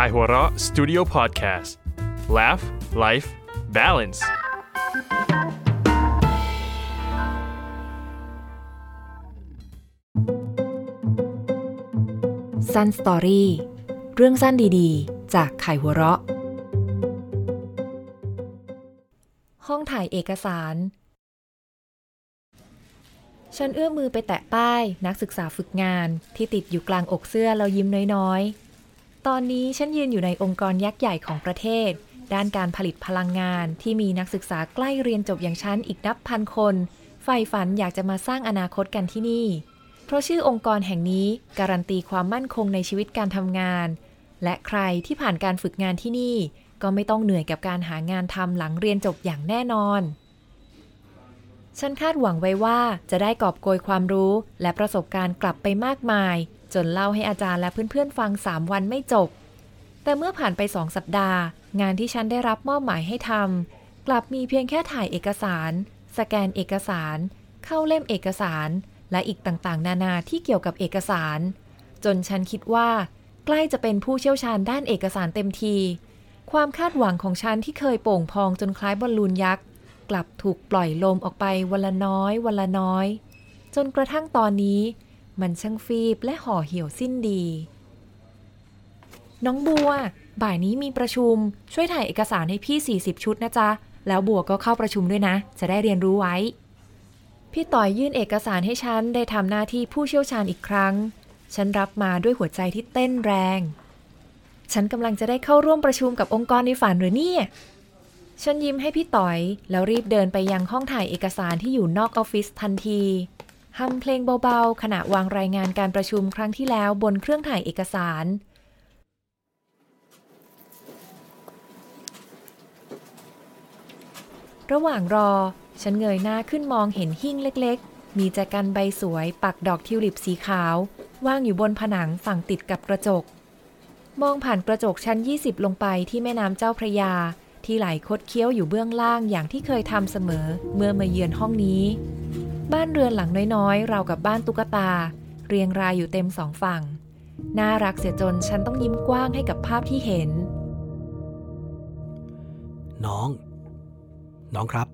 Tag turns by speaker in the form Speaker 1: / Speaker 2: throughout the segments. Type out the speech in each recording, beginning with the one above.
Speaker 1: Kaihura Studio Podcast Laugh Life Balance
Speaker 2: สั้นสตอรี่เรื่องสั้นดีๆ จากไข่หัวเราะ ห้องถ่ายเอกสาร ฉันเอื้อมมือไปแตะป้ายนักศึกษาฝึกงานที่ติดอยู่กลางอกเสื้อแล้วยิ้มน้อยๆ ตอนนี้ฉันยืนอยู่ในองค์กรยักษ์ใหญ่ของประเทศ ด้านการผลิตพลังงานที่มีนักศึกษาใกล้เรียนจบอย่างฉันอีกนับพันคนใฝ่ฝันอยากจะมาสร้างอนาคตกันที่นี่ เพราะชื่อองค์กรแห่งนี้การันตีความมั่นคงในชีวิตการทำงาน และใครที่ผ่านการฝึกงานที่นี่ ก็ไม่ต้องเหนื่อยกับการหางานทำหลังเรียนจบอย่างแน่นอนฉันคาดหวังไว้ว่าจะได้กอบโกยความรู้และประสบการณ์กลับไปมากมาย จนเล่าให้อาจารย์และเพื่อนๆฟัง3วันไม่จบ แต่เมื่อผ่านไปสองสัปดาห์ งานที่ฉันได้รับมอบหมายให้ทำกลับมีเพียงแค่ถ่ายเอกสาร สแกนเอกสาร เข้าเล่มเอกสาร และอีกต่างๆ นานาที่เกี่ยวกับเอกสาร จนฉันคิดว่า ใกล้จะเป็นผู้เชี่ยวชาญด้านเอกสารเต็มที ความคาดหวังของฉันที่เคยโป่งพองจนคล้ายบอลลูนยักษ์กลับถูกปล่อยลมออกไปวันละน้อยวันละน้อย จนกระทั่งตอนนี้ มันช่างฟีบและห่อเหี่ยวสิ้นดี น้องบัว บ่ายนี้มีประชุมช่วยถ่ายเอกสารให้พี่ 40 ชุดนะจ๊ะ แล้วบัวก็เข้าประชุมด้วยนะ จะได้เรียนรู้ไว้ พี่ต่อยยื่นเอกสารให้ฉันได้ทำหน้าที่ผู้เชี่ยวชาญอีกครั้ง ฉันรับมาด้วยหัวใจที่เต้นแรง ฉันกำลังจะได้เข้าร่วมประชุมกับองค์กรในฝันหรือเนี่ยฉันยิ้มให้พี่ต่อย แล้วรีบเดินไปยังห้องถ่ายเอกสารที่อยู่นอกออฟฟิศทันที ฮัมเพลงเบาๆ ขณะวางรายงานการประชุมครั้งที่แล้วบนเครื่องถ่ายเอกสาร ระหว่างรอ ฉันเงยหน้าขึ้นมองเห็นหิ้งเล็กๆ มีแจกันใบสวยปักดอกทิวลิปสีขาว ว่างอยู่บนผนังฝั่งติดกับกระจก มองผ่านกระจกชั้น 20 ลงไปที่แม่น้ำเจ้าพระยา ที่ไหลคดเคี้ยวอยู่เบื้องล่างอย่างที่เคยทำเสมอเมื่อมาเยือนห้องนี้ บ้านเรือนหลังน้อยๆ ราวกับบ้านตุ๊กตา เรียงรายอยู่เต็มสองฝั่ง น่ารักเสียจนฉันต้องยิ้มกว้างให้กับภาพที่เห็น
Speaker 3: น้อง น้องครับ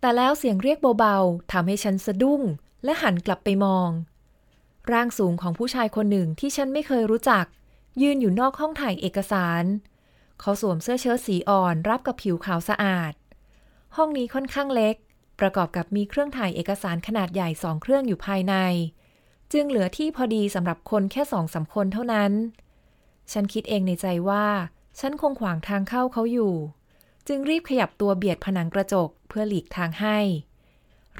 Speaker 2: แต่แล้วเสียงเรียกเบาๆทำให้ฉันสะดุ้ง และหันกลับไปมอง ร่างสูงของผู้ชายคนหนึ่งที่ฉันไม่เคยรู้จัก ยืนอยู่นอกห้องถ่ายเอกสาร เขาสวมเสื้อเชิ้ตสีอ่อนรับกับผิวขาวสะอาด ห้องนี้ค่อนข้างเล็ก ประกอบกับมีเครื่องถ่ายเอกสารขนาดใหญ่สองเครื่องอยู่ภายใน จึงเหลือที่พอดีสำหรับคนแค่สองสาคนเท่านั้น ฉันคิดเองในใจว่า ฉันคงขวางทางเข้าเขาอยู่ จึงรีบขยับตัวเบียดผนังกระจกเพื่อหลีกทางให้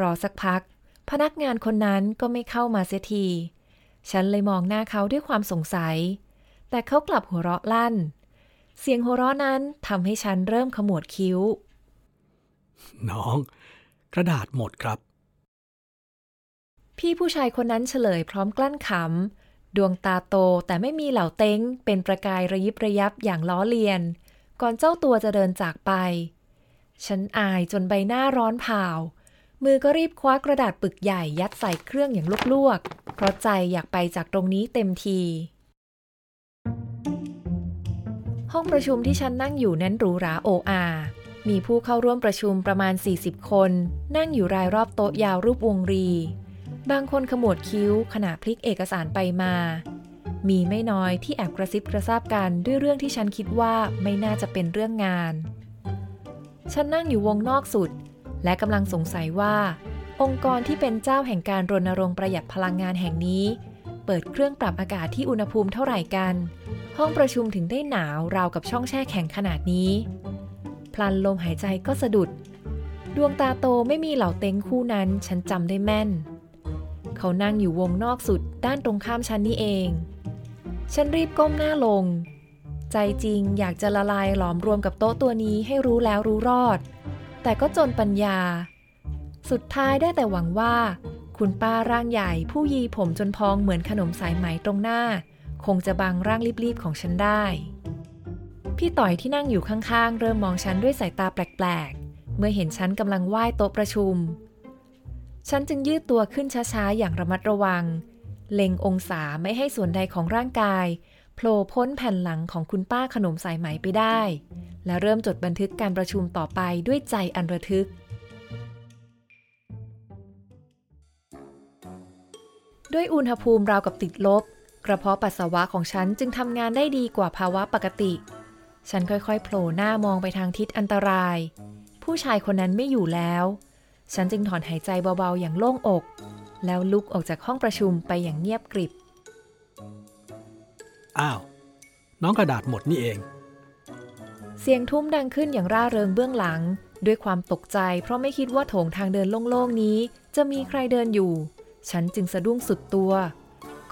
Speaker 2: รอสักพัก พนักงานคนนั้นก็ไม่เข้ามาเสียที ฉันเลยมองหน้าเขาด้วยความสงสัย แต่เขากลับหัวเราะลั่น เสียงหัวเราะนั้นทำให้ฉันเริ่มขมวดคิ้ว
Speaker 3: น้อง กระดาษหมดครับ
Speaker 2: พี่ผู้ชายคนนั้นเฉลยพร้อมกลั้นขำ ดวงตาโตแต่ไม่มีเหล่าเต้ง เป็นประกายระยิบระยับอย่างล้อเลียน ก่อนเจ้าตัวจะเดินจากไป ฉันอายจนใบหน้าร้อนเผามือก็รีบคว้ากระดาษปึกใหญ่ยัดใส่เครื่องอย่างลวกๆ เพราะใจอยากไปจากตรงนี้เต็มที ห้องประชุมที่ฉันนั่งอยู่นั้นหรูหราโออา มีผู้เข้าร่วมประชุมประมาณ 40 คน นั่งอยู่รายรอบโต๊ะยาวรูปวงรี บางคนขมวดคิ้วขณะพลิกเอกสารไปมา มีไม่น้อยที่แอบกระซิบกระซาบกันด้วยเรื่องที่ฉันคิดว่าไม่น่าจะเป็นเรื่องงาน ฉันนั่งอยู่วงนอกสุด และกำลังสงสัยว่า องค์กรที่เป็นเจ้าแห่งการรณรงค์ประหยัดพลังงานแห่งนี้ เปิดเครื่องปรับอากาศที่อุณหภูมิเท่าไหร่กัน ห้องประชุมถึงได้หนาวราวกับช่องแช่แข็งขนาดนี้ พลันลมหายใจก็สะดุด ดวงตาโตไม่มีเหล่าเต็งคู่นั้นฉันจำได้แม่น เขานั่งอยู่วงนอกสุดด้านตรงข้ามฉันนี่เอง ฉันรีบก้มหน้าลง ใจจริงอยากจะละลายหลอมรวมกับโต๊ะตัวนี้ให้รู้แล้วรู้รอด แต่ก็จนปัญญา สุดท้ายได้แต่หวังว่า คุณป้าร่างใหญ่ผู้ยีผมจนพองเหมือนขนมสายไหมตรงหน้า คงจะบังร่างรีบๆของฉันได้ พี่ต่อยที่นั่งอยู่ข้างๆ เริ่มมองฉันด้วยสายตาแปลกๆ เมื่อเห็นฉันกำลังไหว้โต๊ะประชุม ฉันจึงยืดตัวขึ้นช้าๆ อย่างระมัดระวัง เล็งองศาไม่ให้ส่วนใดของร่างกายโผล่พ้นแผ่นหลังของคุณป้าขนมสายไหมไปได้ และเริ่มจดบันทึกการประชุมต่อไปด้วยใจอันระทึก ด้วยอุณหภูมิราวกับติดลบ กระเพาะปัสสาวะของฉันจึงทำงานได้ดีกว่าภาวะปกติ ฉันค่อยๆโผล่หน้ามองไปทางทิศอันตราย ผู้ชายคนนั้นไม่อยู่แล้ว ฉันจึงถอนหายใจเบาๆอย่างโล่งอก แล้วลุกออกจากห้องประชุมไปอย่างเงียบกริบ
Speaker 3: อ้าว น้องกระดาษหมดนี่เอง
Speaker 2: เสียงทุ้มดังขึ้นอย่างร่าเริงเบื้องหลัง ด้วยความตกใจ เพราะไม่คิดว่าโถงทางเดินโล่งๆนี้ จะมีใครเดินอยู่ ฉันจึงสะดุ้งสุดตัว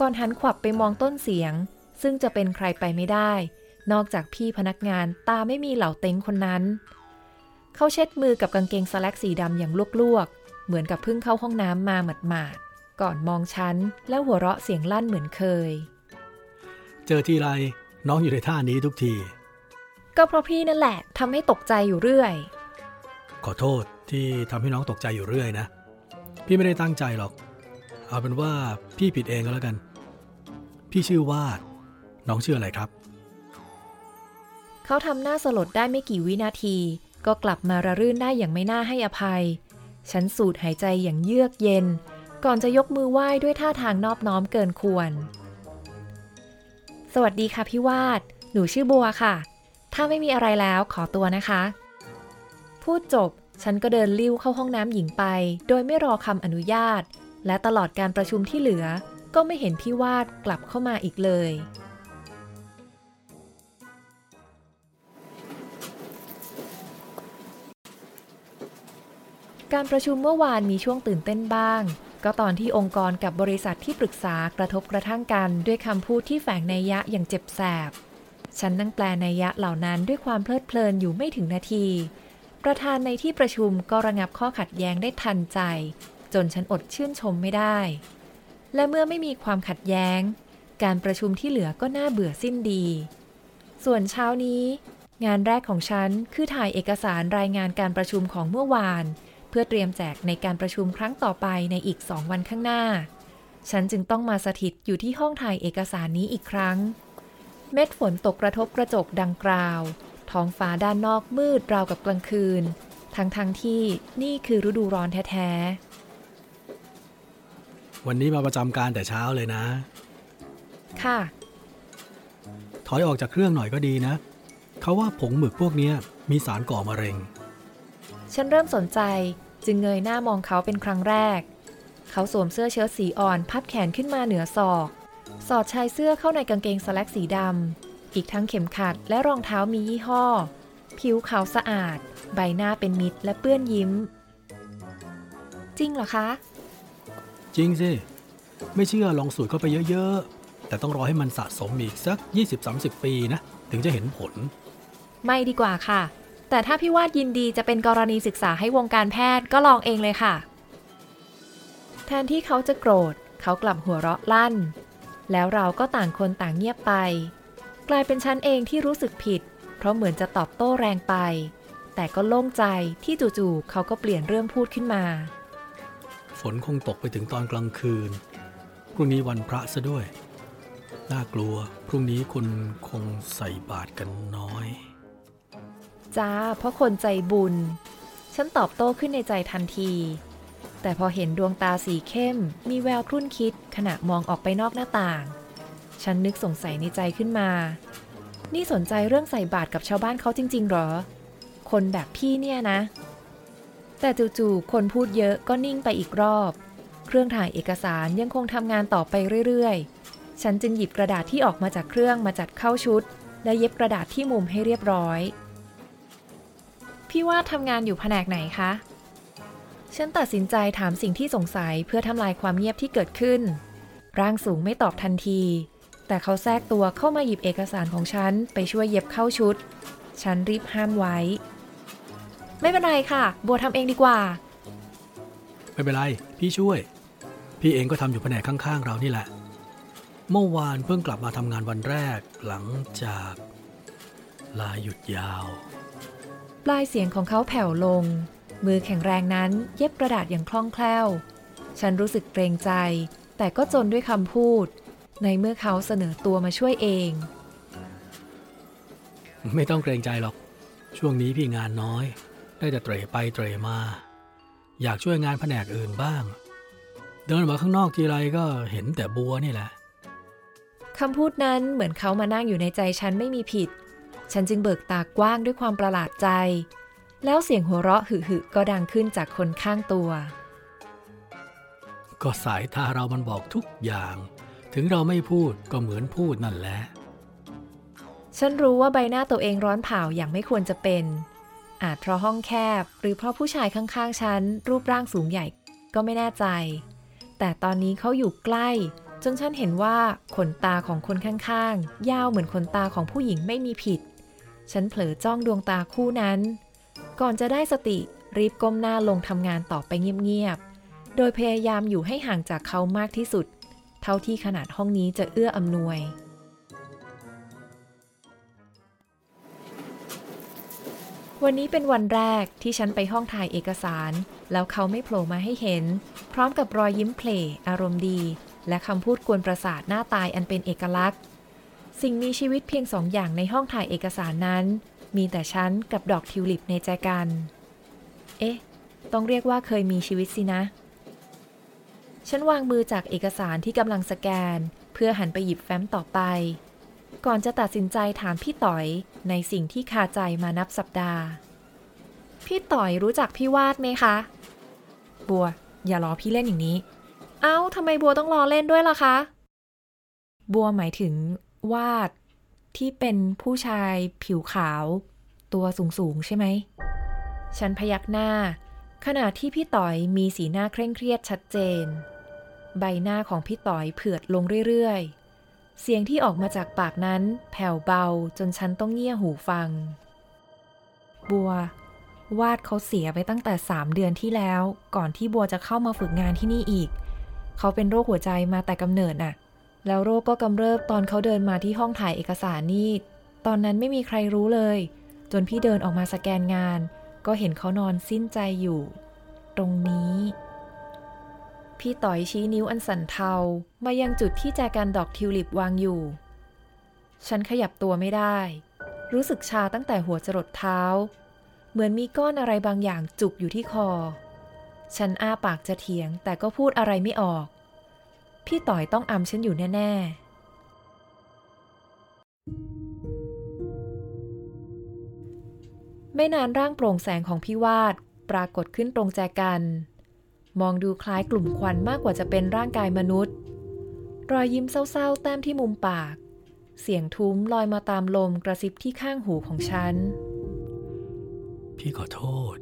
Speaker 2: ก่อนหันขวับไปมองต้นเสียง ซึ่งจะเป็นใครไปไม่ได้ นอกจากพี่พนักงานตาไม่มีเหล่าเต็งคนนั้น เขาเช็ดมือกับกางเกงสแลกสีดำอย่างลวกๆ เหมือนกับเพิ่งเข้าห้องน้ำมาหมาดๆ ก่อนมองฉันแล้วหัวเราะเสียงลั่นเหมือนเคย
Speaker 3: เจอทีไรน้องอยู่ในท่านี้ทุกที
Speaker 2: ก็เพราะพี่นั่นแหละทำให้ตกใจอยู่เรื่อย
Speaker 3: ขอโทษที่ทำให้น้องตกใจอยู่เรื่อยนะ พี่ไม่ได้ตั้งใจหรอก เอาเป็นว่าพี่ผิดเองก็แล้วกัน พี่ชื่อวาด น้องชื่ออะไรครับ
Speaker 2: เขาทำหน้าสลดได้ไม่กี่วินาที ก็กลับมาระรื่นได้อย่างไม่น่าให้อภัย ฉันสูดหายใจอย่างเยือกเย็น ก่อนจะยกมือไหว้ด้วยท่าทางนอบน้อมเกินควร สวัสดีค่ะพี่วาด หนูชื่อบัวค่ะ ถ้าไม่มีอะไรแล้วขอตัวนะคะ พูดจบ ฉันก็เดินลิ้วเข้าห้องน้ำหญิงไป โดยไม่รอคำอนุญาต และตลอดการประชุมที่เหลือ ก็ไม่เห็นพี่วาดกลับเข้ามาอีกเลย การประชุมเมื่อวานมีช่วงตื่นเต้นบ้าง ก็ตอนที่องค์กรกับบริษัทที่ปรึกษากระทบกระทั่งกัน ด้วยคำพูดที่แฝงนัยยะอย่างเจ็บแสบ ฉันนั่งแปลนัยยะเหล่านั้นด้วยความเพลิดเพลินอยู่ไม่ถึงนาที ประธานในที่ประชุมก็ระงับข้อขัดแย้งได้ทันใจ จนฉันอดชื่นชมไม่ได้ และเมื่อไม่มีความขัดแย้ง การประชุมที่เหลือก็น่าเบื่อสิ้นดี ส่วนเช้านี้ งานแรกของฉันคือถ่ายเอกสารรายงานการประชุมของเมื่อวาน เพื่อเตรียมแจกในการประชุมครั้งต่อไปในอีกสองวันข้างหน้า ฉันจึงต้องมาสถิตอยู่ที่ห้องถ่ายเอกสารนี้อีกครั้ง เม็ดฝนตกกระทบกระจกดังกราว ท้องฟ้าด้านนอกมืดราวกับกลางคืน ทั้งๆทที่นี่คือฤดูร้อนแท้
Speaker 3: วันนี้มาประจำการแต่เช้าเลยนะ
Speaker 2: ๆค่ะ
Speaker 3: ถอยออกจากเครื่องหน่อยก็ดีนะ เขาว่าผงหมึกพวกเนี้ยมีสารก่อมะเร็ง
Speaker 2: ฉันเริ่มสนใจจึงเงยหน้ามองเขาเป็นครั้งแรก เขาสวมเสื้อเชิ้ตสีอ่อนพับแขนขึ้นมาเหนือศอก สอดชายเสื้อเข้าในกางเกงสแลกสีดำ อีกทั้งเข็มขัดและรองเท้ามียี่ห้อ ผิวขาวสะอาด ใบหน้าเป็นมิตรและเปื้อนยิ้ม จริงเหรอคะ
Speaker 3: จริงสิ ไม่เชื่อลองสูตรเข้าไปเยอะๆ แต่ต้องรอให้มันสะสมอีกสัก 20-30 ปีนะ ถึงจะเห็นผล
Speaker 2: ไม่ดีกว่าค่ะ แต่ถ้าพี่วาดยินดีจะเป็นกรณีศึกษาให้วงการแพทย์ก็ลองเองเลยค่ะ แทนที่เขาจะโกรธ เขากลับหัวเราะลั่น แล้วเราก็ต่างคนต่างเงียบไป กลายเป็นฉันเองที่รู้สึกผิด เพราะเหมือนจะตอบโต้แรงไป แต่ก็โล่งใจที่จู่ๆเขาก็เปลี่ยนเรื่องพูดขึ้นมา
Speaker 3: ฝนคงตกไปถึงตอนกลางคืน พรุ่งนี้วันพระซะด้วย น่ากลัว พรุ่งนี้คนคงใส่บาตรกันน้อย
Speaker 2: จ้าเพราะคนใจบุญ ฉันตอบโต้ขึ้นในใจทันที แต่พอเห็นดวงตาสีเข้ม มีแววครุ่นคิดขณะมองออกไปนอกหน้าต่าง ฉันนึกสงสัยในใจขึ้นมา นี่สนใจเรื่องใส่บาตรกับชาวบ้านเขาจริง ๆ หรอ คนแบบพี่เนี่ยนะ แต่จู่ๆคนพูดเยอะก็นิ่งไปอีกรอบ เครื่องถ่ายเอกสารยังคงทำงานต่อไปเรื่อยๆ ฉันจึงหยิบกระดาษที่ออกมาจากเครื่องมาจัดเข้าชุด และเย็บกระดาษที่มุมให้เรียบร้อย พี่ว่าทำงานอยู่แผนกไหนคะ ฉันตัดสินใจถามสิ่งที่สงสัยเพื่อทำลายความเงียบที่เกิดขึ้น ร่างสูงไม่ตอบทันที แต่เขาแทรกตัวเข้ามาหยิบเอกสารของฉันไปช่วยเย็บเข้าชุด ฉันรีบห้ามไว้ ไม่เป็นไรค่ะ บัวทำเองดีกว่า
Speaker 3: ไม่เป็นไร พี่ช่วย พี่เองก็ทำอยู่แผนกข้างๆ เรานี่แหละ เมื่อวานเพิ่งกลับมาทำงานวันแรกหลังจาก ลาหยุดยาว
Speaker 2: ปลายเสียงของเขาแผ่วลง มือแข็งแรงนั้นเย็บกระดาษอย่างคล่องแคล่ว ฉันรู้สึกเกรงใจ แต่ก็จนด้วยคำพูด ในเมื่อเขาเสนอตัวมาช่วยเอง
Speaker 3: ไม่ต้องเกรงใจหรอก ช่วงนี้พี่งานน้อย ได้แต่เตร่ไปเตร่มา อยากช่วยงานแผนกอื่นบ้าง เดินมาข้างนอกทีไรก็เห็นแต่บัวนี่แหละ
Speaker 2: คำพูดนั้นเหมือนเขามานั่งอยู่ในใจฉันไม่มีผิด ฉันจึงเบิกตากว้างด้วยความประหลาดใจ แล้วเสียงหัวเราะหึหึๆก็ดังขึ้นจากคนข้างตัว
Speaker 3: ก็สายตาเรามันบอกทุกอย่าง ถึงเราไม่พูดก็เหมือนพูดนั่นแหละ
Speaker 2: ฉันรู้ว่าใบหน้าตัวเองร้อนเผาอย่างไม่ควรจะเป็น อาจเพราะห้องแคบหรือเพราะผู้ชายข้างๆ ฉัน รูปร่างสูงใหญ่ก็ไม่แน่ใจ แต่ตอนนี้เขาอยู่ใกล้จนฉันเห็นว่าขนตาของคนข้างๆ ยาวเหมือนขนตาของผู้หญิงไม่มีผิด ฉันเผลอจ้องดวงตาคู่นั้น ก่อนจะได้สติรีบก้มหน้าลงทำงานต่อไปเงียบๆ โดยพยายามอยู่ให้ห่างจากเขามากที่สุด เท่าที่ขนาดห้องนี้จะเอื้ออำนวย วันนี้เป็นวันแรกที่ฉันไปห้องถ่ายเอกสาร แล้วเขาไม่โผล่มาให้เห็น พร้อมกับรอยยิ้มเพลอารมณ์ดี และคำพูดกวนประสาทหน้าตายอันเป็นเอกลักษณ์ สิ่งมีชีวิตเพียงสองอย่างในห้องถ่ายเอกสารนั้น มีแต่ฉันกับดอกทิวลิปในใจกัน เอ๊ะ ต้องเรียกว่าเคยมีชีวิตสินะ ฉันวางมือจากเอกสารที่กำลังสแกน เพื่อหันไปหยิบแฟ้มต่อไป ก่อนจะตัดสินใจถามพี่ต่อยในสิ่งที่คาใจมานับสัปดาห์ พี่ต่อยรู้จักพี่วาดไหมคะ บัว อย่าล้อพี่เล่นอย่างนี้ เอ้าทำไมบัวต้องล้อเล่นด้วยล่ะคะ บัวหมายถึง วาดที่เป็นผู้ชายผิวขาว ตัวสูง ๆ ใช่ไหม ฉันพยักหน้า ขณะที่พี่ต่อยมีสีหน้าเคร่งเครียดชัดเจน ใบหน้าของพี่ต่อยเผือดลงเรื่อย ๆ เสียงที่ออกมาจากปากนั้นแผ่วเบาจนฉันต้องเงี่ยหูฟัง บัว วาดเขาเสียไปตั้งแต่สามเดือนที่แล้ว ก่อนที่บัวจะเข้ามาฝึกงานที่นี่อีก เขาเป็นโรคหัวใจมาแต่กำเนิดน่ะ แล้วโรคก็กำเริบตอนเขาเดินมาที่ห้องถ่ายเอกสารนี่ ตอนนั้นไม่มีใครรู้เลย จนพี่เดินออกมาสแกนงาน ก็เห็นเขานอนสิ้นใจอยู่ ตรงนี้ พี่ต่อยชี้นิ้วอันสันเทา มายังจุดที่แจกันดอกทิวลิปวางอยู่ ฉันขยับตัวไม่ได้ รู้สึกชาตั้งแต่หัวจรดเท้า เหมือนมีก้อนอะไรบางอย่างจุกอยู่ที่คอ ฉันอ้าปากจะเถียงแต่ก็พูดอะไรไม่ออก พี่ต่อยต้องอำฉันอยู่แน่ ๆ ไม่นานร่างโปร่งแสงของพี่วาดปรากฏขึ้นตรงแจกัน มองดูคล้ายกลุ่มควันมากกว่าจะเป็นร่างกายมนุษย์ รอยยิ้มเศร้าๆ แต้มที่มุมปาก เสียงทุ้มลอยมาตามลมกระซิบที่ข้างหูของฉัน
Speaker 3: พี่ขอโทษ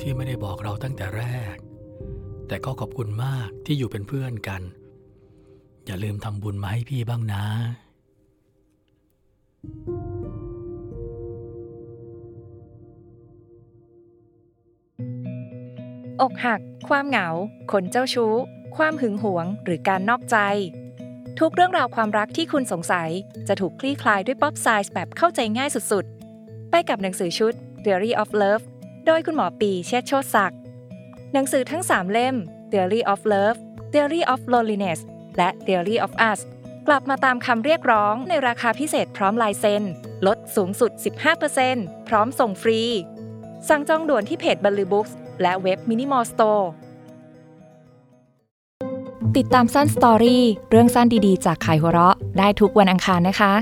Speaker 3: ที่ไม่ได้บอกเราตั้งแต่แรก แต่ก็ขอบคุณมากที่อยู่เป็นเพื่อนกัน อย่าลืมทำบุญมาให้พี่บ้างนะ
Speaker 2: อกหัก ความเหงา คนเจ้าชู้ ความหึงหวง หรือการนอกใจ ทุกเรื่องราวความรักที่คุณสงสัย จะถูกคลี่คลายด้วยป๊อปไซส์แบบเข้าใจง่ายสุดๆ ไปกับหนังสือชุด Theory of Love โดยคุณหมอปีเชษโชติศักดิ์หนังสือทั้ง 3 เล่ม Theory of Love Theory of Loneliness และ Theory of Us กลับมาตามคำเรียกร้องในราคาพิเศษพร้อมลายเซ็น ลดสูงสุด 15%พร้อมส่งฟรี สั่งจองด่วนที่เพจบันลือบุ๊คส์และเว็บมินิมอลสโตร์ติดตามสั้นสตอรี่เรื่องสั้นดีๆ จากขายหัวเราะได้ทุกวันอังคารนะคะ